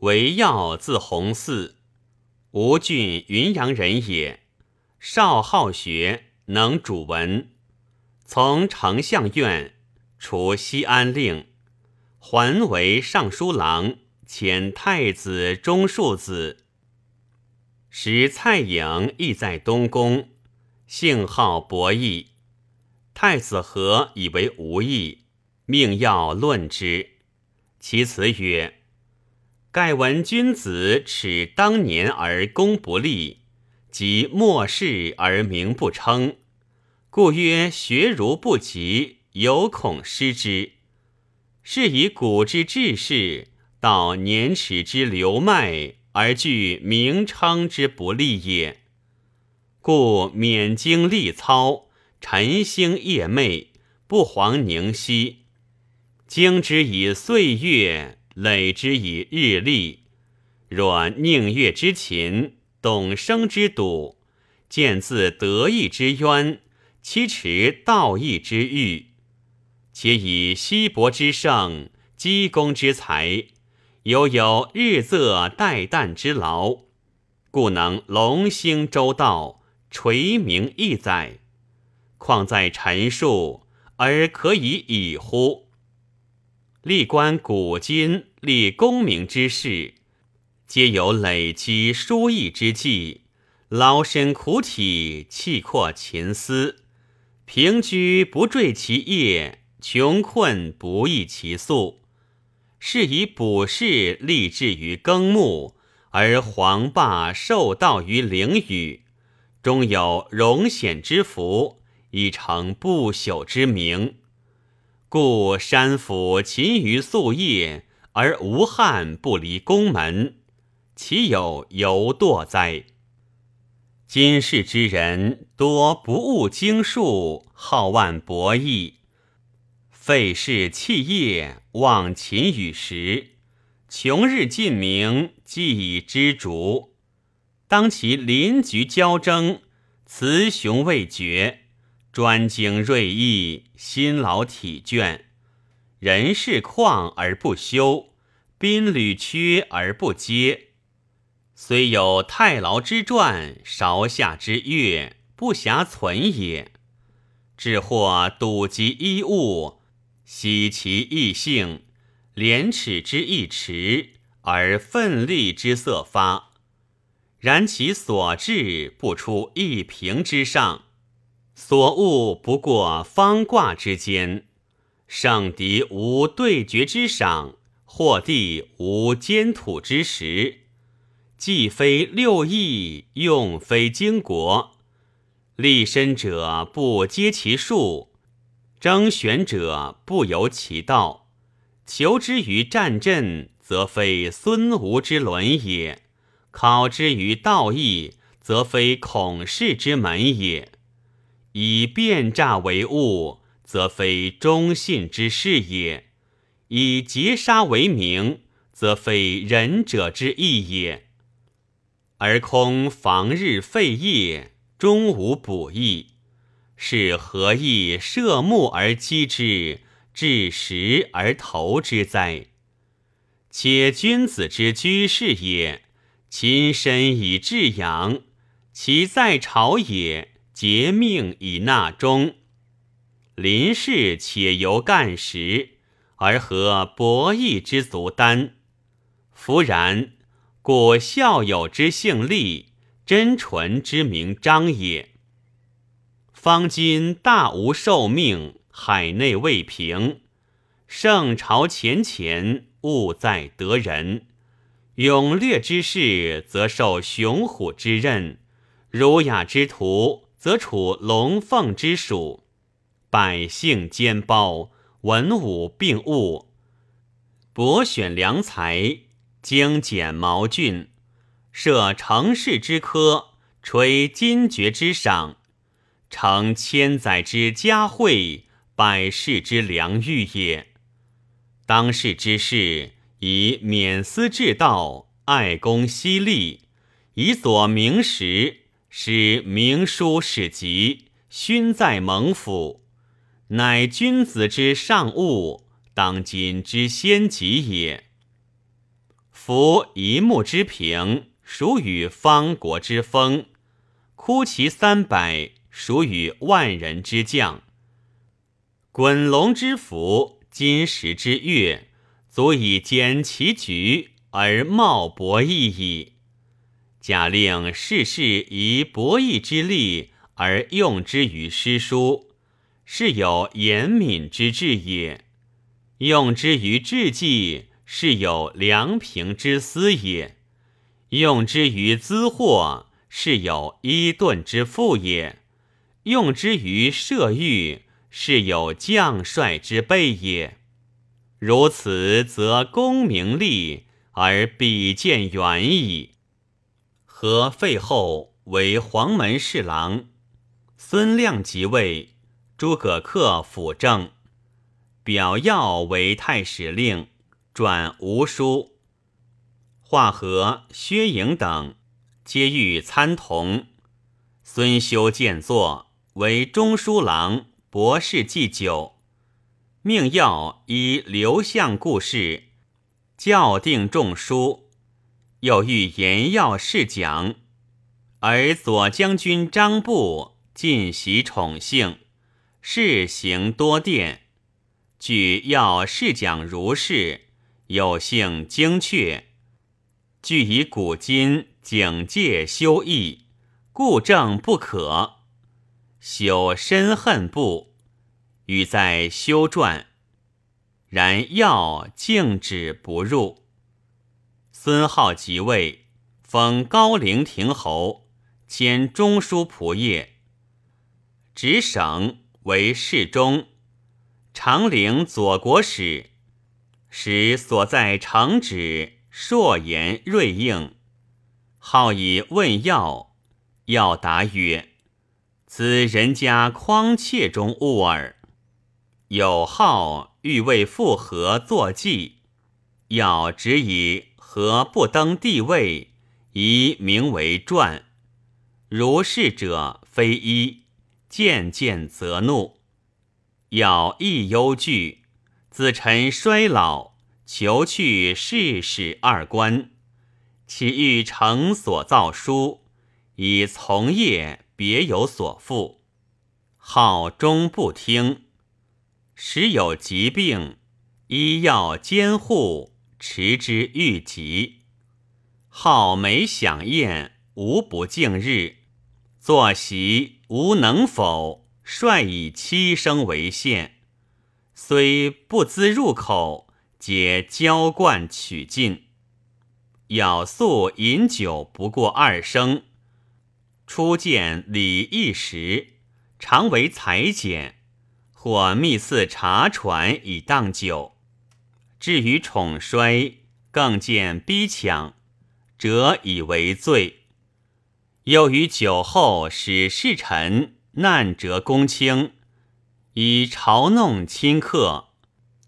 韦耀字弘嗣，吴郡云阳人也。少好学，能主文，从丞相院，除西安令，还为尚书郎，遣太子中庶子。时蔡颖亦在东宫，性好博弈。太子和以为无益，命要论之。其辞曰：“盖闻君子耻当年而功不立，及末世而名不称，故曰学如不及，犹恐失之。是以古之志士，到年齿之流迈。”而据名称之不利也，故免经历操，晨星夜寐，不遑宁息。经之以岁月，累之以日历。若宁月之勤，董生之笃，见自得意之渊，期持道义之欲，且以稀薄之盛，积功之才。犹有日昃待旦之劳，故能龙兴周道，垂名亿载。况在陈述而可以已乎？历观古今立功名之事，皆有累积殊益之计，劳身苦体，气阔勤思，平居不坠其业，穷困不易其宿。是以卜筮立志于耕牧，而黄霸受道于灵宇，终有荣显之福，以成不朽之名。故山府勤于夙业，而无憾不离宫门，岂有犹惰哉？今世之人多不务经术，好玩博弈。费事弃业，忘勤与时，穷日尽明，既已知足。当其临局交争，雌雄未决，专精锐意，辛劳体倦，人事旷而不休，宾履缺而不接。虽有太牢之传，韶夏之乐，不暇存也。至或睹及衣物。喜其异性，廉耻之意迟，而奋力之色发。然其所至不出一平之上，所悟不过方卦之间。胜敌无对决之赏，或地无坚土之时。既非六艺，用非经国。立身者不接其术。征选者不由其道，求之于战阵，则非孙吴之伦也；考之于道义，则非孔氏之门也。以变诈为务，则非忠信之事也；以劫杀为名，则非仁者之义也。而空防日废业，终无补益。是何意设目而击之，致时而投之哉？且君子之居士也，亲身以至阳；其在朝也，竭命以纳忠。临事且由干时，而何博弈之足担？弗然，故孝友之性立，真纯之名彰也。方今大无受命，海内未平，圣朝前前，务在得人。勇略之士，则受雄虎之任；儒雅之徒，则处龙凤之属。百姓兼包，文武并务，博选良才，精简毛俊，设成事之科，垂金爵之赏。成千载之佳惠，百世之良玉也。当世之事，以免私治道，爱公惜利，以佐明时，使明书史籍，勋在蒙府，乃君子之上务，当今之先级也。夫一木之平，属与方国之风；哭其三百，属与万人之将。滚龙之福，金石之月，足以兼其局而茂博弈矣。假令世事以博弈之力而用之于诗书，是有严敏之志也；用之于志计，是有良平之思也；用之于资货，是有伊顿之富也；用之于射御，是有将帅之备也。如此，则功名利而比见远矣。和废后为黄门侍郎，孙亮即位，诸葛恪辅政，表要为太史令，转吴书。华和、薛颖等皆欲参同。孙修见作，为中书郎、博士祭酒，命要依刘向故事，校定众书。又欲言要事讲，而左将军张布尽习宠幸，事行多殿。据要事讲如是，有幸精确。据以古今警戒修义，故正不可。修深恨不，与在修传，然要静止不入。孙浩即位，封高陵亭侯，兼中书仆射，执省为侍中，长陵左国使，使所在城址硕言锐应。号以问药，要答曰：“此人家匡切中物耳。”有号欲为复合作计，要只以。何不登帝位，宜名为传？如是者非一，渐渐则怒。要亦忧惧，子臣衰老，求去世史二官，岂欲成所造书，以从业别有所负？好终不听，时有疾病，医药监护。持之欲极，好美享宴，无不敬日。坐席无能否，率以七声为限。虽不资入口，皆浇灌取尽。咬素饮酒不过二升。初见礼义时，常为裁剪，或密似茶船以当酒。至于宠衰，更见逼抢，则以为罪。又于酒后使侍臣难折公卿，以嘲弄亲客，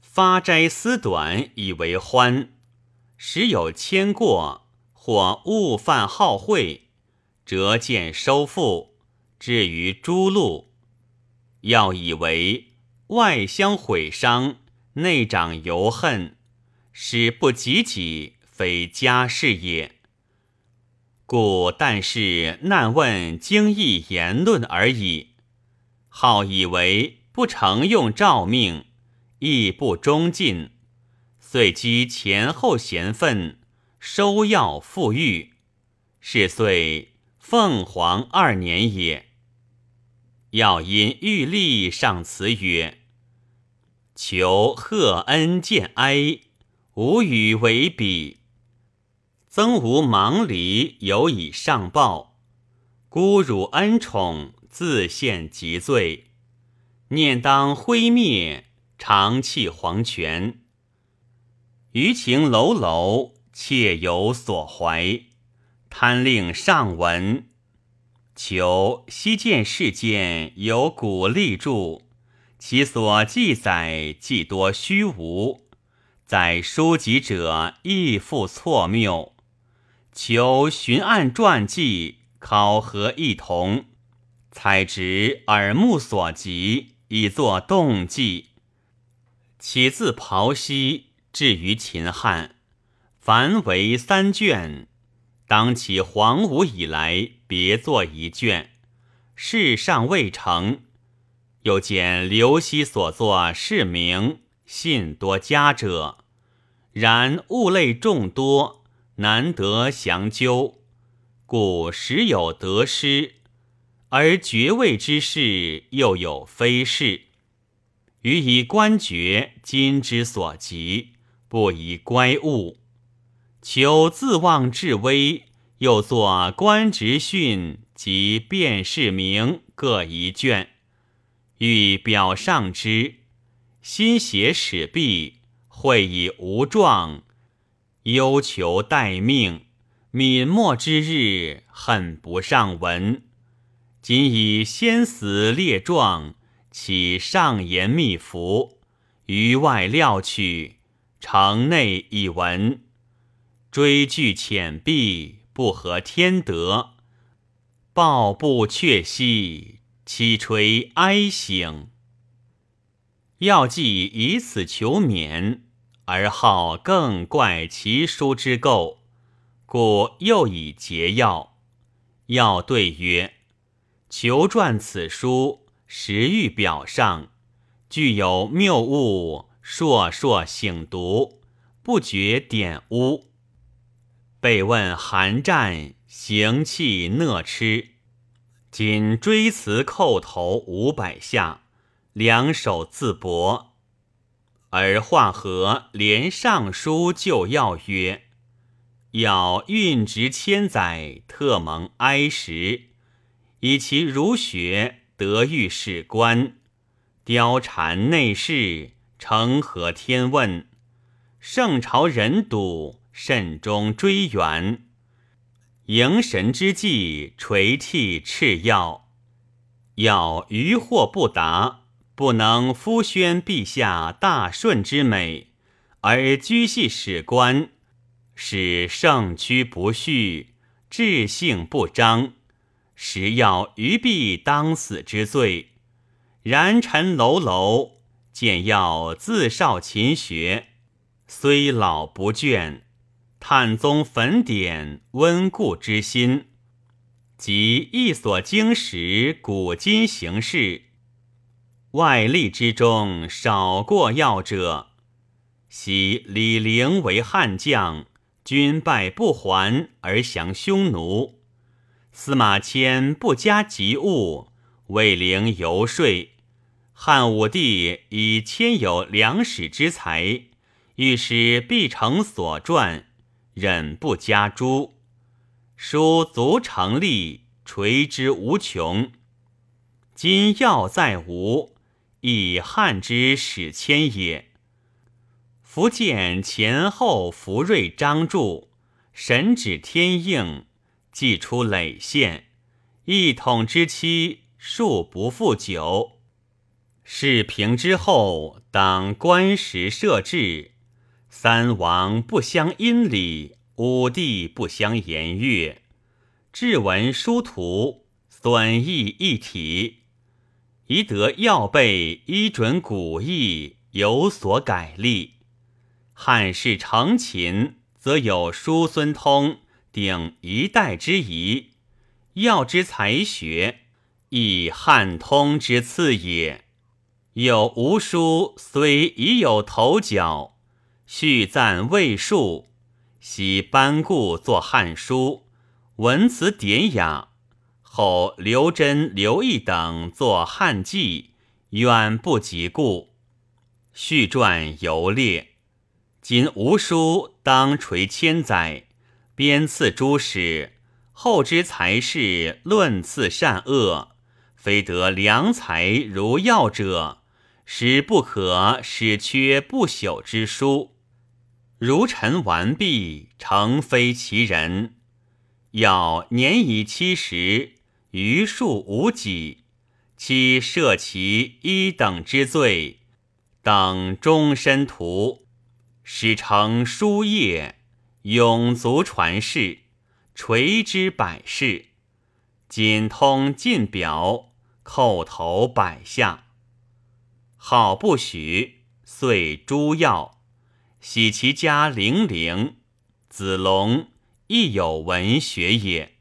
发斋思短以为欢。时有牵过，或误犯好贿，折见收复，至于诸路，要以为外相毁伤。内长尤恨，使不及己，非家事也。故但是难问经义言论而已。好以为不承用诏命，亦不忠进，遂积前后贤分，收要复狱，是岁凤凰二年也。要因玉立上辞曰。求贺恩见哀，无与为比。曾无忙离，有以上报。孤辱恩宠，自陷极罪。念当灰灭，长弃黄泉。余情楼楼，妾有所怀。贪令上闻，求西见世间有古立柱。其所记载既多虚无，在书籍者亦复错谬。求寻案传记，考核异同，采直耳目所及，以作动记。起自庖溪，至于秦汉，凡为三卷，当其黄武以来，别作一卷。事尚未成，又见刘熙所作是名，信多佳者，然物类众多，难得详究，故时有得失，而爵位之事又有非事。予以官爵今之所及，不以乖物。求自望至微，又作官职训及辨识名各一卷，欲表上之。心写使毕，会以无状，忧求待命。泯没之日，恨不上文。仅以先死列状，起上言密符，于外料取，城内以闻。追据浅壁，不合天德；报不却兮，凄垂哀醒。要计以此求免，而好更怪其书之垢，故又以结药。要对曰：“求撰此书，实欲表上，具有谬误，烁烁醒读，不觉点污。”被问寒战，行气讷痴，仅追辞叩头五百下，两手自搏。而化和连上书就要曰：“要运值千载，特蒙哀时，以其儒学得遇史官，貂蝉内侍，成何天问？圣朝人笃。”慎终追远，迎神之际，垂涕赤药。要余惑不达，不能敷宣陛下大顺之美，而居系史官，使圣躯不续，志性不彰，实要余必当死之罪。然臣楼楼见要自少勤学，虽老不倦。探宗坟典温故之心，及一所经史古今形势，外力之中少过要者。昔李陵为汉将，军败不还而降匈奴；司马迁不加急务，为陵游说。汉武帝以迁有良史之才，欲使必成所传。忍不加诛，书足成立，垂之无穷。今要在吴，以汉之始迁也。福建前后福瑞章著，神指天应，既出累县，一统之期数不复久。事平之后，当官时设置。三王不相因礼，五帝不相言乐，志文殊途，损益一体，宜得要备依准古义，有所改立。汉室成秦，则有叔孙通顶一代之仪，要之才学，亦汉通之次也。有吴书，虽已有头角。续赞魏述，昔班固作《汉书》，文辞典雅；后刘桢、刘义等作《汉纪》，远不及故。续传尤烈。今吴书当垂千载，编次诸史，后之才士论次善恶，非得良才如药者，实不可使缺不朽之书。如臣完毕，诚非其人。要年已七十，余数无几，其赦其一等之罪，等终身徒，使成书业，永足传世，垂之百世。仅通进表，叩头百下，好不许，遂诛药。喜其家零陵，子龙亦有文学也。